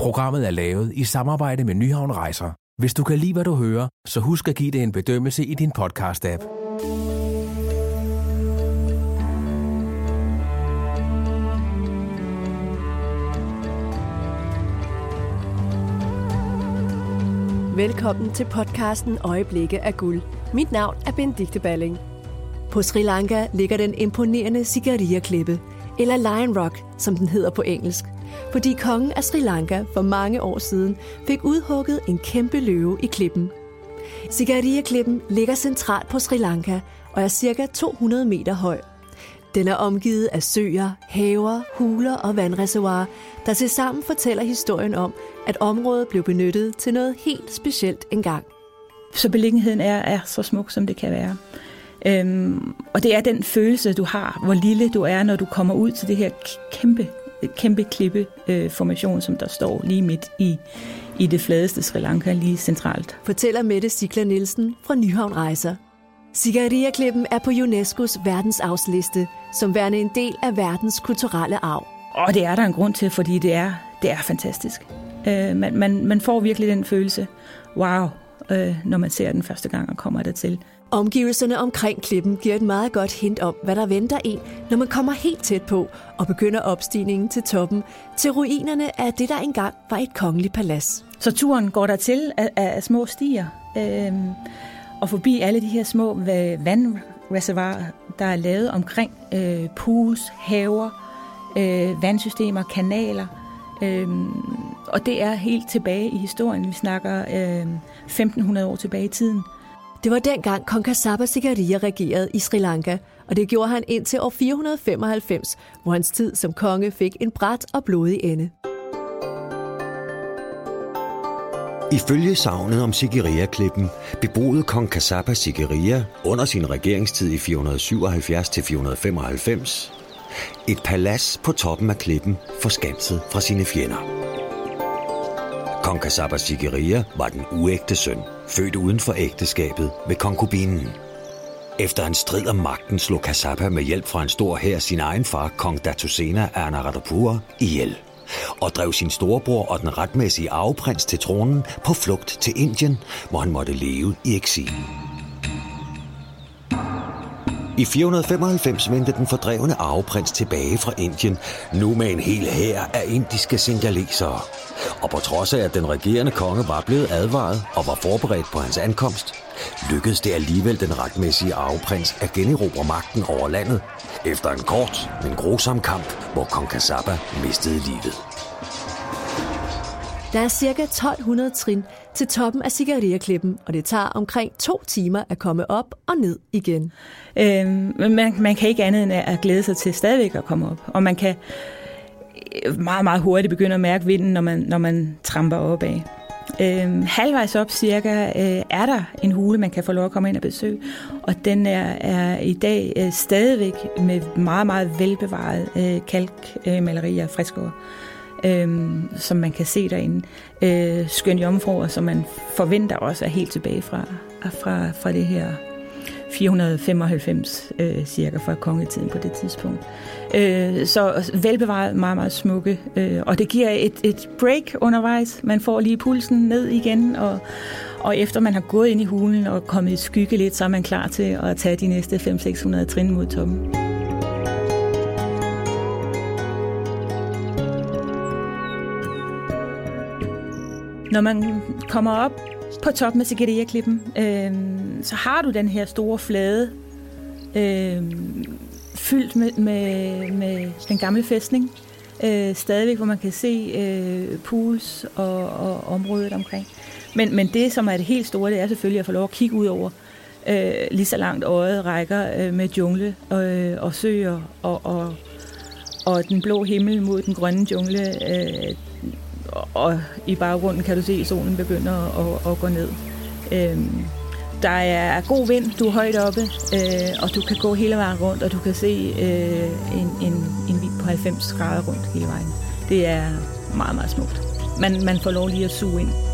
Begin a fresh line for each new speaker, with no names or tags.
Programmet er lavet i samarbejde med Nyhavn Rejser. Hvis du kan lide, hvad du hører, så husk at give det en bedømmelse i din podcast-app.
Velkommen til podcasten Øjeblikke af guld. Mit navn er Benedikte Balling. På Sri Lanka ligger den imponerende Sigariya-klippe, eller Lion Rock, som den hedder på engelsk, fordi kongen af Sri Lanka for mange år siden fik udhugget en kæmpe løve i klippen. Sigariya-klippen ligger centralt på Sri Lanka og er cirka 200 meter høj. Den er omgivet af søer, haver, huler og vandreservoirer, der tilsammen fortæller historien om, at området blev benyttet til noget helt specielt engang.
Så beliggenheden er, er så smuk, som det kan være. Øhm, og det er den følelse, du har, hvor lille du er, når du kommer ud til det her kæmpe, kæmpe klippeformation, øh, som der står lige midt i, i det fladeste Sri Lanka, lige centralt.
Fortæller Mette Sikler Nielsen fra Nyhavn Rejser. Sigariya-klippen er på UNESCO's verdensarvsliste, som værende en del af verdens kulturelle arv.
Og det er der en grund til, fordi det er, det er fantastisk. Øh, man, man, man får virkelig den følelse, wow, øh, når man ser den første gang og kommer der til.
Omgivelserne omkring klippen giver et meget godt hint om, hvad der venter en, når man kommer helt tæt på og begynder opstigningen til toppen, til ruinerne af det, der engang var et kongeligt palads.
Så turen går der til af, af små stier, øh, og forbi alle de her små øh, vandreservoirer, der er lavet omkring øh, pools, haver, øh, vandsystemer, kanaler. Øh, og det er helt tilbage i historien. Vi snakker øh, 1500 år tilbage i tiden.
Det var dengang kong Kasapa Sikaria regerede i Sri Lanka, og det gjorde han indtil år 495, hvor hans tid som konge fik en bræt og blodig ende.
Ifølge savnet om Sigiriya-klippen beboede kong Kassapa Sigiriya under sin regeringstid i 477-495 et palads på toppen af klippen forskanset fra sine fjender. Kong Kasapa Sigiriya var den uægte søn, født uden for ægteskabet med konkubinen. Efter en strid om magten slog Kasapa med hjælp fra en stor hær sin egen far, kong Datusena Arnaradapura, ihjel og drev sin storebror og den retmæssige arveprins til tronen på flugt til Indien, hvor han måtte leve i eksil. I 495 vendte den fordrevne arveprins tilbage fra Indien, nu med en hel hær af indiske singalesere. Og på trods af, at den regerende konge var blevet advaret og var forberedt på hans ankomst, lykkedes det alligevel den retmæssige arveprins at generobre magten over landet, efter en kort, men grusom kamp, hvor kong Kasaba mistede livet.
Der er ca. 1200 trin til toppen af Sigariya-klippen, og det tager omkring to timer at komme op og ned igen.
Øhm, man, man kan ikke andet end at glæde sig til stadigvæk at komme op. Og man kan øh, meget, meget hurtigt begynde at mærke vinden, når man, når man tramper op af. Øhm, halvvejs op cirka øh, er der en hule, man kan få lov at komme ind og besøge, og den er, er i dag øh, stadigvæk med meget, meget velbevaret øh, kalkmalerier og friskår øhm, som man kan se derinde. Øh, skøn jomfruer, som man forventer også er helt tilbage fra, fra, fra det her 495 øh, cirka fra kongetiden på det tidspunkt. Øh, så velbevaret, meget, meget smukke. Øh, og det giver et, et break undervejs. Man får lige pulsen ned igen, og, og efter man har gået ind i hulen og kommet i skygge lidt, så er man klar til at tage de næste 500-600 trin mod toppen. Når man kommer op på toppen af Sigiriya-klippen, øh, så har du den her store flade, øh, fyldt med, med, med den gamle fæstning, øh, stadigvæk, hvor man kan se øh, pools og, og området omkring. Men, men det, som er det helt store, det er selvfølgelig at få lov at kigge ud over øh, lige så langt øjet rækker øh, med jungle øh, og søer og, og, og den blå himmel mod den grønne jungle. Øh, og i baggrunden kan du se, at solen begynder at, at gå ned. Øhm, der er god vind, du er højt oppe, øh, og du kan gå hele vejen rundt, og du kan se øh, en, en, en vind på 90 grader rundt hele vejen. Det er meget, meget smukt. Man, man får lov lige at suge ind.